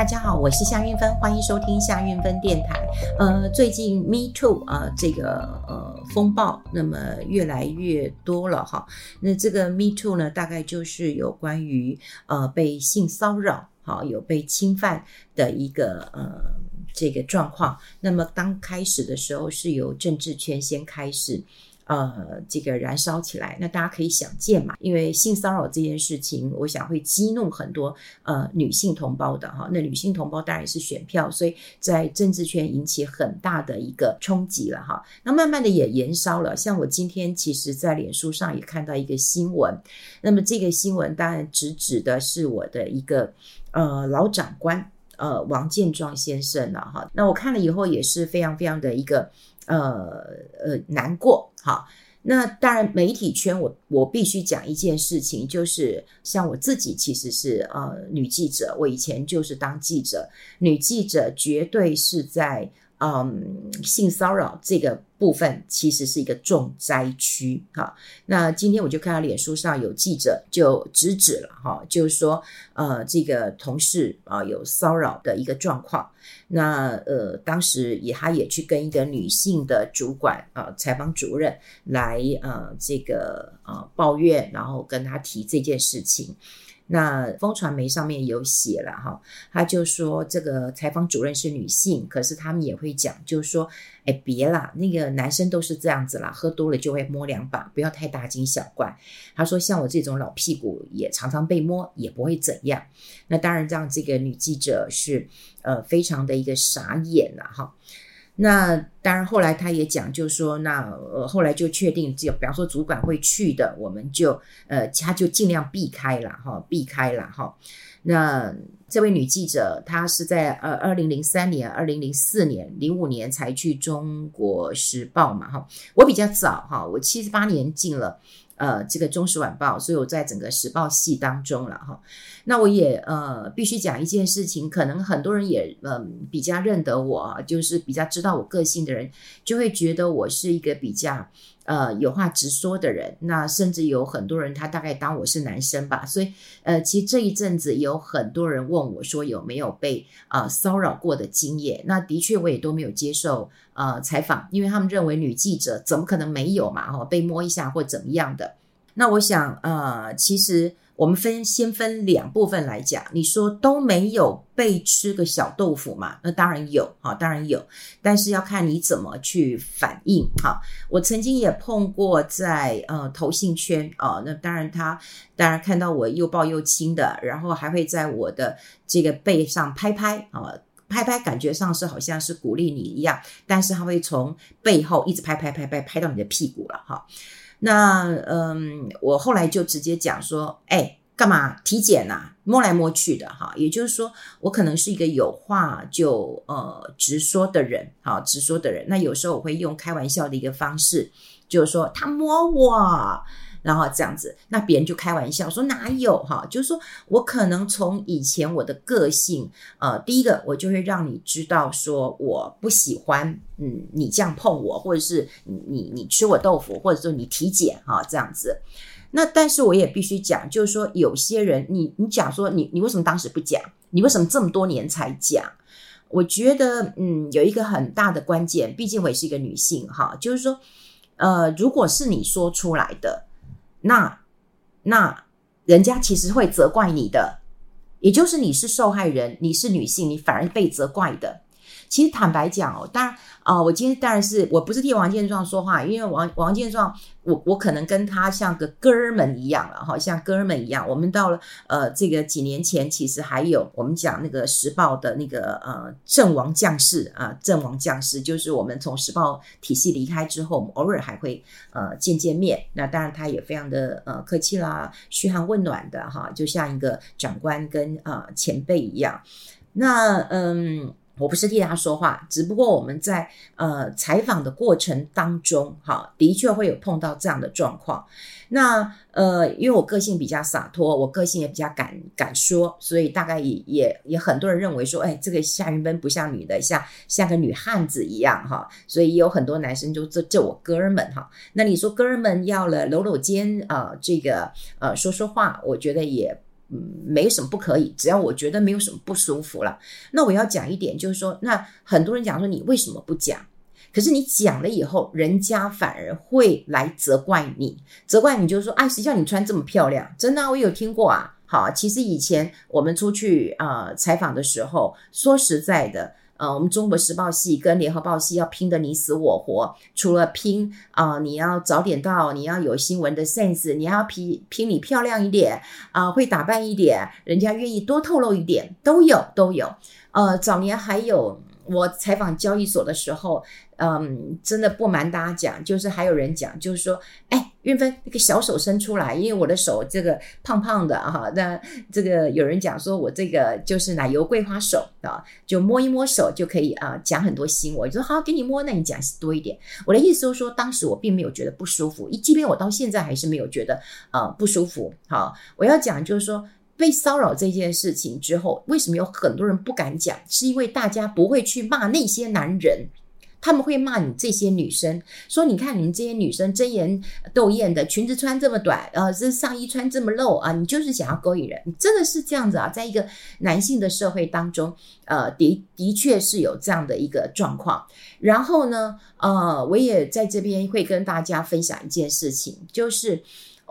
大家好，我是夏韵芬，欢迎收听夏韵芬电台。呃，最近 Me Too 啊、呃，这个呃风暴，那么越来越多了哈。那这个 Me Too 呢，大概就是有关于呃被性骚扰，好有被侵犯的一个呃这个状况。那么刚开始的时候是由政治圈先开始。呃，这个燃烧起来，那大家可以想见嘛，因为性骚扰这件事情，我想会激怒很多呃女性同胞的哈。那女性同胞当然是选票，所以在政治圈引起很大的一个冲击了哈。那慢慢的也延烧了，像我今天其实在脸书上也看到一个新闻，那么这个新闻当然直指的是我的一个呃老长官呃王建壮先生了哈。那我看了以后也是非常非常的一个。呃呃，难过。好，那当然，媒体圈我我必须讲一件事情，就是像我自己其实是呃女记者，我以前就是当记者，女记者绝对是在。嗯，性骚扰这个部分其实是一个重灾区哈。那今天我就看到脸书上有记者就直指了哈，就是说呃，这个同事啊有骚扰的一个状况。那呃，当时也他也去跟一个女性的主管啊，采访主任来呃这个呃抱怨，然后跟他提这件事情。那风传媒上面有写了哈，他就说这个采访主任是女性，可是他们也会讲，就是说，哎，别啦，那个男生都是这样子啦，喝多了就会摸两把，不要太大惊小怪。他说像我这种老屁股也常常被摸，也不会怎样。那当然让这个女记者是呃非常的一个傻眼了哈。那当然，后来他也讲，就是说，那呃，后来就确定，只有比方说主管会去的，我们就呃，他就尽量避开了哈，避开了哈。那这位女记者，她是在呃二零零三年、二零零四年、零五年才去《中国时报》嘛哈。我比较早哈，我七十八年进了。呃，这个《中时晚报》，所以我在整个时报系当中了哈。那我也呃必须讲一件事情，可能很多人也嗯、呃、比较认得我，就是比较知道我个性的人，就会觉得我是一个比较呃有话直说的人。那甚至有很多人他大概当我是男生吧，所以呃其实这一阵子有很多人问我说有没有被啊、呃、骚扰过的经验。那的确我也都没有接受呃采访，因为他们认为女记者怎么可能没有嘛哈，被摸一下或怎么样的。那我想，呃，其实我们分先分两部分来讲。你说都没有被吃个小豆腐嘛？那当然有，哈，当然有，但是要看你怎么去反应，哈。我曾经也碰过在呃投信圈啊，那当然他当然看到我又抱又亲的，然后还会在我的这个背上拍拍啊，拍拍，感觉上是好像是鼓励你一样，但是他会从背后一直拍拍拍拍拍到你的屁股了，哈。那嗯，我后来就直接讲说，哎，干嘛体检呐？摸来摸去的哈，也就是说，我可能是一个有话就呃直说的人，好，直说的人。那有时候我会用开玩笑的一个方式，就是说他摸我。然后这样子，那别人就开玩笑说哪有哈？就是说我可能从以前我的个性，呃，第一个我就会让你知道说我不喜欢，嗯，你这样碰我，或者是你你吃我豆腐，或者说你体检哈这样子。那但是我也必须讲，就是说有些人，你你讲说你你为什么当时不讲？你为什么这么多年才讲？我觉得嗯，有一个很大的关键，毕竟我也是一个女性哈，就是说呃，如果是你说出来的。那，那人家其实会责怪你的，也就是你是受害人，你是女性，你反而被责怪的。其实坦白讲哦，当然啊、我今天当然是我不是替王建壮说话，因为王王建壮，我我可能跟他像个哥们一样了哈，像哥们一样。我们到了呃这个几年前，其实还有我们讲那个时报的那个呃阵亡将士啊，阵亡将士就是我们从时报体系离开之后，我们偶尔还会呃见见面。那当然他也非常的呃客气啦，嘘寒问暖的哈，就像一个长官跟啊、呃、前辈一样。那嗯。我不是替他说话，只不过我们在呃采访的过程当中，哈，的确会有碰到这样的状况。那呃，因为我个性比较洒脱，我个性也比较敢敢说，所以大概也也也很多人认为说，哎，这个夏云芬不像女的，像像个女汉子一样哈。所以有很多男生就这这我哥们哈。那你说哥们要了搂搂肩啊，这个呃说说话，我觉得也。嗯，没什么不可以，只要我觉得没有什么不舒服了。那我要讲一点，就是说，那很多人讲说你为什么不讲？可是你讲了以后，人家反而会来责怪你，责怪你就是说，哎，谁叫你穿这么漂亮？真的，我有听过啊。好，其实以前我们出去啊、呃、采访的时候，说实在的。呃，我们中国时报系跟联合报系要拼得你死我活，除了拼啊、你要早点到，你要有新闻的 sense，你要比拼你漂亮一点啊、会打扮一点，人家愿意多透露一点，都有都有。呃，早年还有我采访交易所的时候。嗯，真的不瞒大家讲，就是还有人讲，就是说，哎，运芬那个小手伸出来，因为我的手这个胖胖的哈，那这个有人讲说我这个就是奶油桂花手啊，就摸一摸手就可以啊，讲很多新闻。我就说好，给你摸，那你讲多一点。我的意思就是说，当时我并没有觉得不舒服，即便我到现在还是没有觉得啊不舒服。好，我要讲就是说，被骚扰这件事情之后，为什么有很多人不敢讲？是因为大家不会去骂那些男人。他们会骂你这些女生，说你看你们这些女生争妍斗艳的，裙子穿这么短，呃，这上衣穿这么露啊，你就是想要勾引人，你真的是这样子啊？在一个男性的社会当中，呃，的的确是有这样的一个状况。然后呢，呃，我也在这边会跟大家分享一件事情，就是。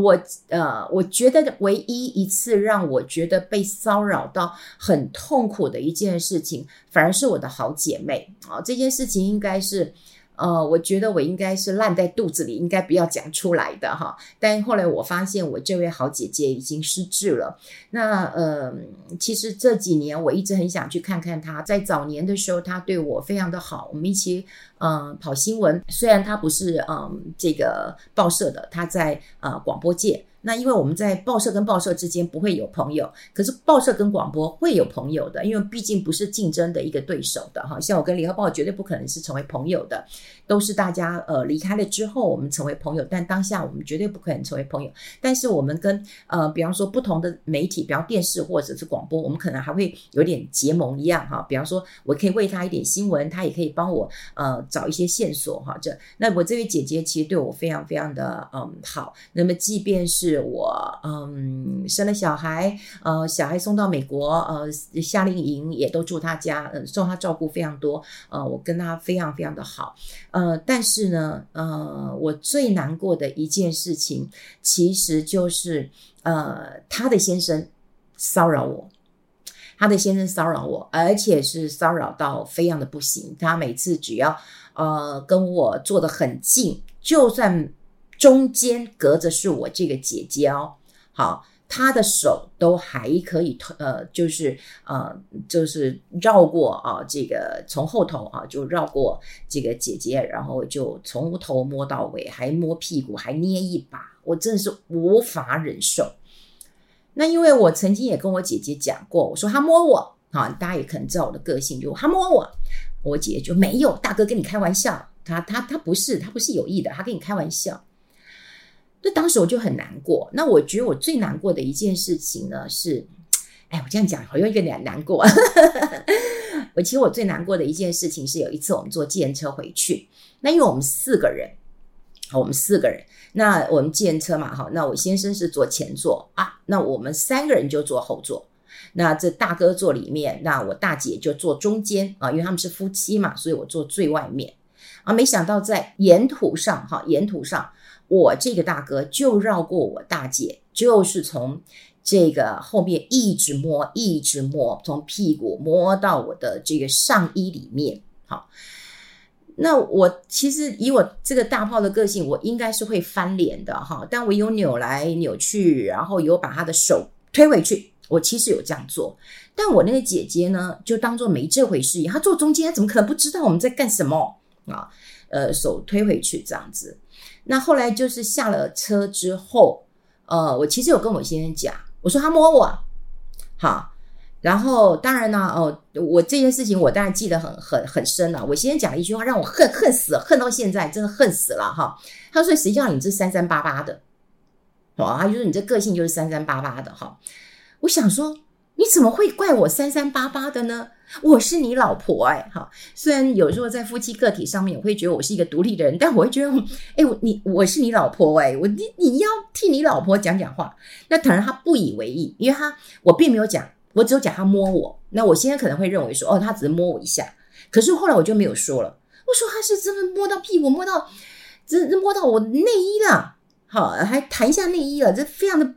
我呃，我觉得唯一一次让我觉得被骚扰到很痛苦的一件事情，反而是我的好姐妹啊。这件事情应该是。呃，我觉得我应该是烂在肚子里，应该不要讲出来的哈。但后来我发现，我这位好姐姐已经失智了。那呃，其实这几年我一直很想去看看她。在早年的时候，她对我非常的好，我们一起嗯、跑新闻。虽然她不是嗯、这个报社的，她在呃广播界。那因为我们在报社跟报社之间不会有朋友，可是报社跟广播会有朋友的，因为毕竟不是竞争的一个对手的哈。像我跟联合报绝对不可能是成为朋友的，都是大家呃离开了之后我们成为朋友，但当下我们绝对不可能成为朋友。但是我们跟呃比方说不同的媒体，比方电视或者是广播，我们可能还会有点结盟一样哈。比方说我可以喂他一点新闻，他也可以帮我呃找一些线索哈。这那我这位姐姐其实对我非常非常的嗯好。那么即便是我嗯生了小孩，呃小孩送到美国，呃夏令营也都住他家，呃受他照顾非常多，呃我跟他非常非常的好，呃但是呢，呃我最难过的一件事情，其实就是呃他的先生骚扰我，他的先生骚扰我，而且是骚扰到非常的不行，他每次只要呃跟我坐得很近，就算。中间隔着是我这个姐姐哦，好，她的手都还可以，呃，就是呃，就是绕过啊，这个从后头啊，就绕过这个姐姐，然后就从头摸到尾，还摸屁股，还捏一把，我真的是无法忍受。那因为我曾经也跟我姐姐讲过，我说她摸我啊，大家也可能知道我的个性，就她摸我，我姐姐就没有，大哥跟你开玩笑，他他他不是，他不是有意的，他跟你开玩笑。那当时我就很难过。那我觉得我最难过的一件事情呢是，哎，我这样讲好像有点难过。我其实我最难过的一件事情是有一次我们坐计程车回去，那因为我们四个人，我们四个人，那我们计程车嘛，哈，那我先生是坐前座啊，那我们三个人就坐后座。那这大哥坐里面，那我大姐就坐中间啊，因为他们是夫妻嘛，所以我坐最外面啊。没想到在沿途上，哈，沿途上。我这个大哥就绕过我大姐，就是从这个后面一直摸，一直摸，从屁股摸到我的这个上衣里面。好，那我其实以我这个大炮的个性，我应该是会翻脸的哈，但我有扭来扭去，然后有把他的手推回去，我其实有这样做。但我那个姐姐呢，就当做没这回事，她坐中间，她怎么可能不知道我们在干什么啊？呃，手推回去这样子。那后来就是下了车之后，呃，我其实有跟我先生讲，我说他摸我，好，然后当然呢，哦，我这件事情我当然记得很很很深了。我先生讲了一句话，让我恨恨死，恨到现在，真的恨死了哈。他说：“谁叫你这三三八八的？”哦，他就说你这个性就是三三八八的哈。我想说，你怎么会怪我三三八八的呢？我是你老婆哎，哈，虽然有时候在夫妻个体上面，我会觉得我是一个独立的人，但我会觉得，哎，我你我是你老婆哎，我你你要替你老婆讲讲话。那可能他不以为意，因为他我并没有讲，我只有讲他摸我。那我现在可能会认为说，哦，他只是摸我一下。可是后来我就没有说了，我说他是真的摸到屁股，摸到这摸到我内衣了，好，还弹一下内衣了，这非常的。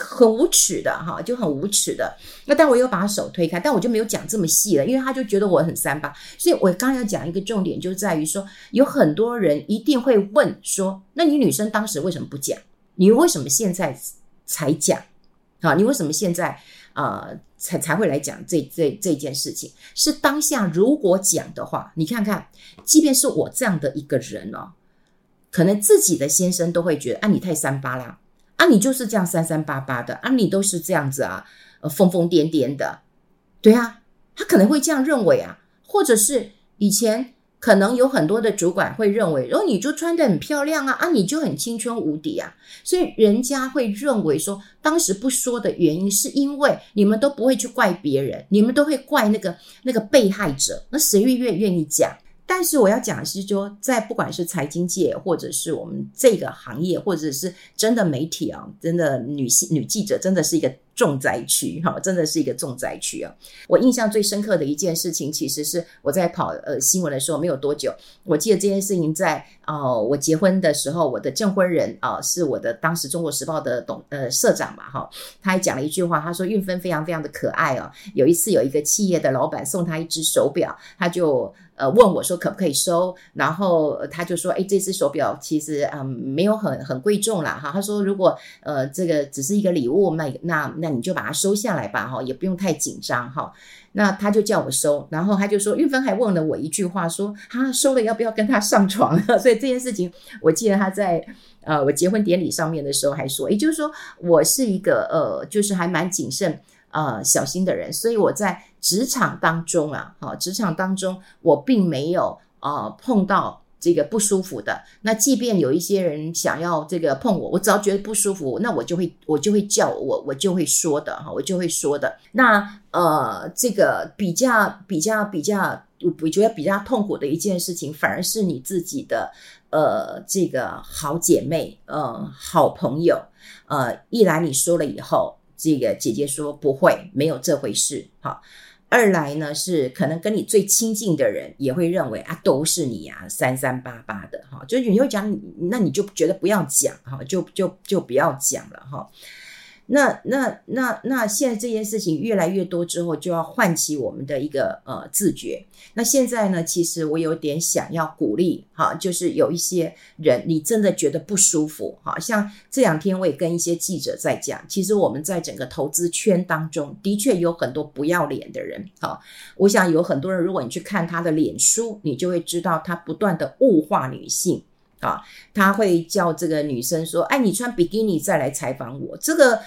很无耻的哈，就很无耻的。那但我又把手推开，但我就没有讲这么细了，因为他就觉得我很三八。所以我刚刚要讲一个重点，就在于说，有很多人一定会问说：那你女生当时为什么不讲？你为什么现在才讲？啊，你为什么现在啊、才才会来讲这这这件事情？是当下如果讲的话，你看看，即便是我这样的一个人哦，可能自己的先生都会觉得啊，你太三八啦。啊，你就是这样三三八八的啊，你都是这样子啊，呃，疯疯癫癫的，对啊，他可能会这样认为啊，或者是以前可能有很多的主管会认为，然哦，你就穿得很漂亮啊，啊，你就很青春无敌啊，所以人家会认为说，当时不说的原因是因为你们都不会去怪别人，你们都会怪那个那个被害者，那谁会愿愿意讲？但是我要讲的是说，在不管是财经界，或者是我们这个行业，或者是真的媒体啊，真的女性女记者，真的是一个重灾区哈，真的是一个重灾区啊！我印象最深刻的一件事情，其实是我在跑呃新闻的时候没有多久，我记得这件事情在哦我结婚的时候，我的证婚人啊是我的当时《中国时报》的董呃社长嘛哈，他还讲了一句话，他说运芬非常非常的可爱哦。有一次有一个企业的老板送他一只手表，他就呃问我说可不可以收，然后他就说哎这只手表其实嗯没有很很贵重啦哈，他说如果呃这个只是一个礼物，那那那。你就把它收下来吧，哈，也不用太紧张，哈。那他就叫我收，然后他就说，玉芬还问了我一句话，说，他收了要不要跟他上床？所以这件事情，我记得他在呃我结婚典礼上面的时候还说，也就是说，我是一个呃，就是还蛮谨慎呃小心的人，所以我在职场当中啊，哈，职场当中我并没有呃碰到。这个不舒服的，那即便有一些人想要这个碰我，我只要觉得不舒服，那我就会我就会叫我我就会说的哈，我就会说的。那呃，这个比较比较比较，我觉得比较痛苦的一件事情，反而是你自己的呃这个好姐妹呃好朋友呃，一来你说了以后，这个姐姐说不会，没有这回事，好。二来呢，是可能跟你最亲近的人也会认为啊，都是你啊，三三八八的哈，就是你会讲，那你就觉得不要讲哈，就就就不要讲了哈。那那那那现在这件事情越来越多之后，就要唤起我们的一个呃自觉。那现在呢，其实我有点想要鼓励哈，就是有一些人你真的觉得不舒服哈，像这两天我也跟一些记者在讲，其实我们在整个投资圈当中的确有很多不要脸的人哈。我想有很多人，如果你去看他的脸书，你就会知道他不断的物化女性。啊，他会叫这个女生说：“哎，你穿比基尼再来采访我。”这个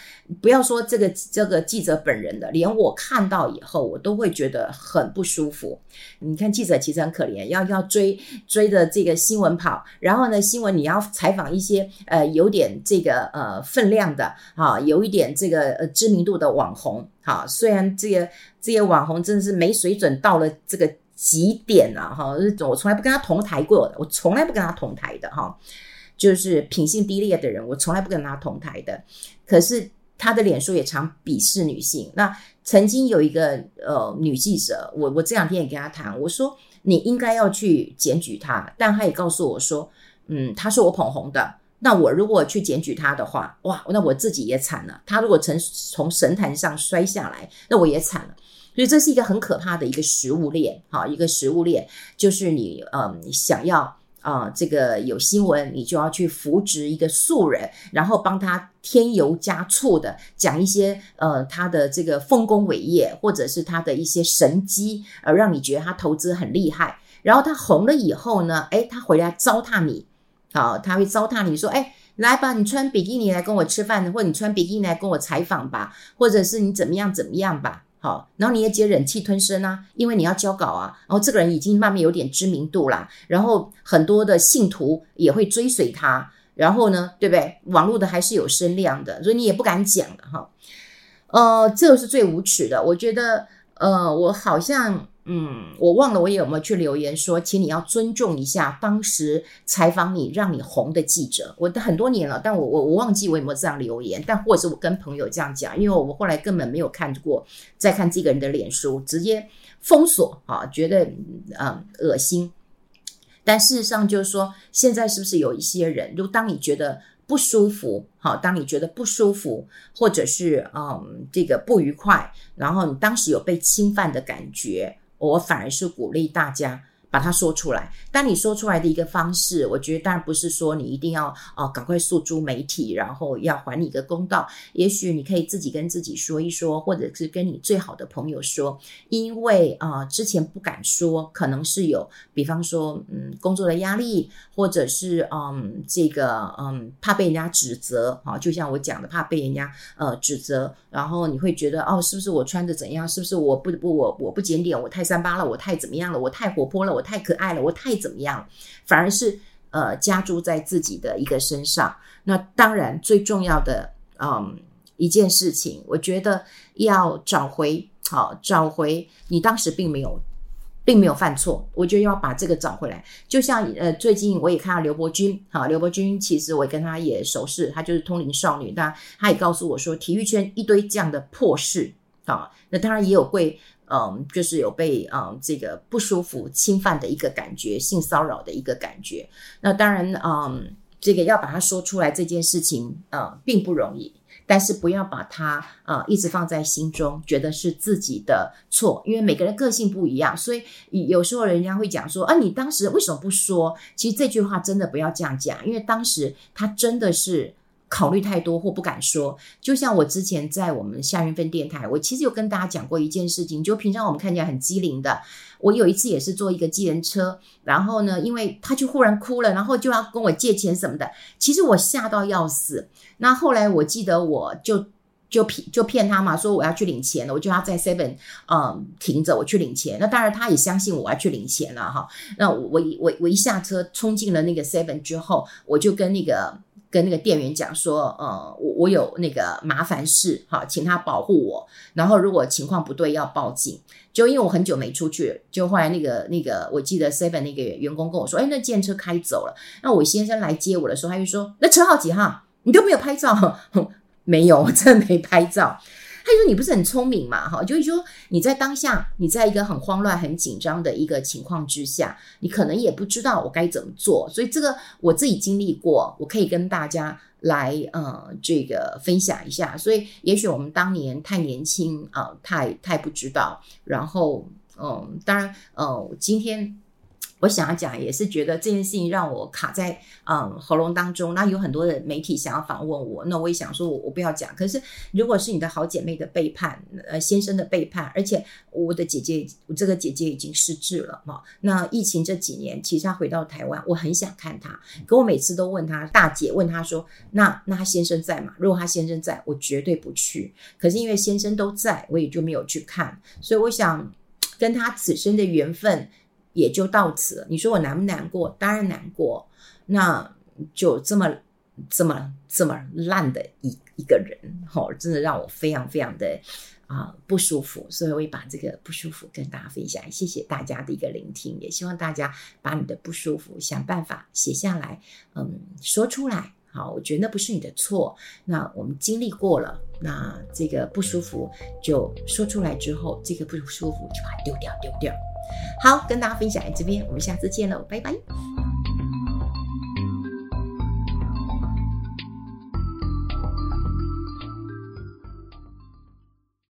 不要说这个这个记者本人的，连我看到以后，我都会觉得很不舒服。你看记者其实很可怜，要要追追着这个新闻跑，然后呢，新闻你要采访一些呃有点这个呃分量的啊，有一点这个呃知名度的网红。哈，虽然这个这些网红真的是没水准到了这个。几点了哈？我从来不跟他同台过的，我从来不跟他同台的哈。就是品性低劣的人，我从来不跟他同台的。可是他的脸书也常鄙视女性。那曾经有一个呃女记者，我我这两天也跟他谈，我说你应该要去检举他，但他也告诉我说，嗯，他是我捧红的。那我如果去检举他的话，哇，那我自己也惨了。他如果从从神坛上摔下来，那我也惨了。所以这是一个很可怕的一个食物链，哈，一个食物链就是你，嗯，想要啊、这个有新闻，你就要去扶植一个素人，然后帮他添油加醋的讲一些，呃，他的这个丰功伟业，或者是他的一些神迹，而让你觉得他投资很厉害。然后他红了以后呢，诶，他回来糟蹋你，好，他会糟蹋你说，诶，来吧，你穿比基尼来跟我吃饭，或者你穿比基尼来跟我采访吧，或者是你怎么样怎么样吧。好，然后你也接忍气吞声啊，因为你要交稿啊。然后这个人已经慢慢有点知名度啦，然后很多的信徒也会追随他。然后呢，对不对？网络的还是有声量的，所以你也不敢讲了哈。呃，这个是最无耻的。我觉得，呃，我好像。嗯，我忘了我有没有去留言说，请你要尊重一下当时采访你让你红的记者。我的很多年了，但我我我忘记我有没有这样留言，但或者是我跟朋友这样讲，因为我们后来根本没有看过，再看这个人的脸书，直接封锁啊，觉得嗯恶心。但事实上就是说，现在是不是有一些人，就当你觉得不舒服，好，当你觉得不舒服，或者是嗯这个不愉快，然后你当时有被侵犯的感觉。我反而是鼓励大家。把它说出来。当你说出来的一个方式，我觉得当然不是说你一定要哦赶快诉诸媒体，然后要还你一个公道。也许你可以自己跟自己说一说，或者是跟你最好的朋友说。因为啊、之前不敢说，可能是有，比方说嗯工作的压力，或者是嗯这个嗯怕被人家指责啊，就像我讲的，怕被人家呃指责，然后你会觉得哦，是不是我穿着怎样？是不是我不不我我不检点？我太三八了？我太怎么样了？我太活泼了？我太可爱了，我太怎么样，反而是呃加诸在自己的一个身上。那当然最重要的嗯一件事情，我觉得要找回好，找回你当时并没有并没有犯错，我觉得要把这个找回来。就像呃最近我也看到刘伯君，好，刘伯君其实我跟他也熟识，他就是通灵少女，那他也告诉我说，体育圈一堆这样的破事啊，那当然也有会。嗯，就是有被嗯这个不舒服侵犯的一个感觉，性骚扰的一个感觉。那当然，嗯，这个要把它说出来这件事情，嗯，并不容易。但是不要把它啊一直放在心中，觉得是自己的错，因为每个人个性不一样，所以有时候人家会讲说啊，你当时为什么不说？其实这句话真的不要这样讲，因为当时他真的是。考虑太多或不敢说，就像我之前在我们夏云芬电台，我其实有跟大家讲过一件事情，就平常我们看起来很机灵的，我有一次也是坐一个计程车，然后呢，因为他就忽然哭了，然后就要跟我借钱什么的，其实我吓到要死。那后来我记得我就就骗就骗他嘛，说我要去领钱了，我就要在 Seven 嗯停着我去领钱。那当然他也相信我要去领钱了哈。那我一我我一下车冲进了那个 Seven 之后，我就跟那个。跟那个店员讲说，呃，我我有那个麻烦事，哈，请他保护我。然后如果情况不对，要报警。就因为我很久没出去，就后来那个那个，我记得 Seven 那个员工跟我说，哎，那件车开走了。那我先生来接我的时候，他就说，那车号几号？你都没有拍照？没有，我真的没拍照。他就说：“你不是很聪明嘛？哈，就是说你在当下，你在一个很慌乱、很紧张的一个情况之下，你可能也不知道我该怎么做。所以这个我自己经历过，我可以跟大家来呃这个分享一下。所以也许我们当年太年轻啊、太太不知道。然后嗯、当然呃，今天。”我想要讲，也是觉得这件事情让我卡在嗯喉咙当中。那有很多的媒体想要访问我，那我也想说我，我不要讲。可是如果是你的好姐妹的背叛，呃，先生的背叛，而且我的姐姐，我这个姐姐已经失智了嘛。那疫情这几年，其实她回到台湾，我很想看她。可我每次都问她，大姐问她说，那那她先生在吗？如果她先生在，我绝对不去。可是因为先生都在，我也就没有去看。所以我想跟她此生的缘分。也就到此了。你说我难不难过？当然难过。那就这么这么这么烂的一一个人，哦，真的让我非常非常的啊、不舒服。所以我也把这个不舒服跟大家分享。谢谢大家的一个聆听，也希望大家把你的不舒服想办法写下来，嗯，说出来。好，我觉得那不是你的错。那我们经历过了，那这个不舒服就说出来之后，这个不舒服就把它丢掉，丢掉。好，跟大家分享这边，我们下次见喽，拜拜。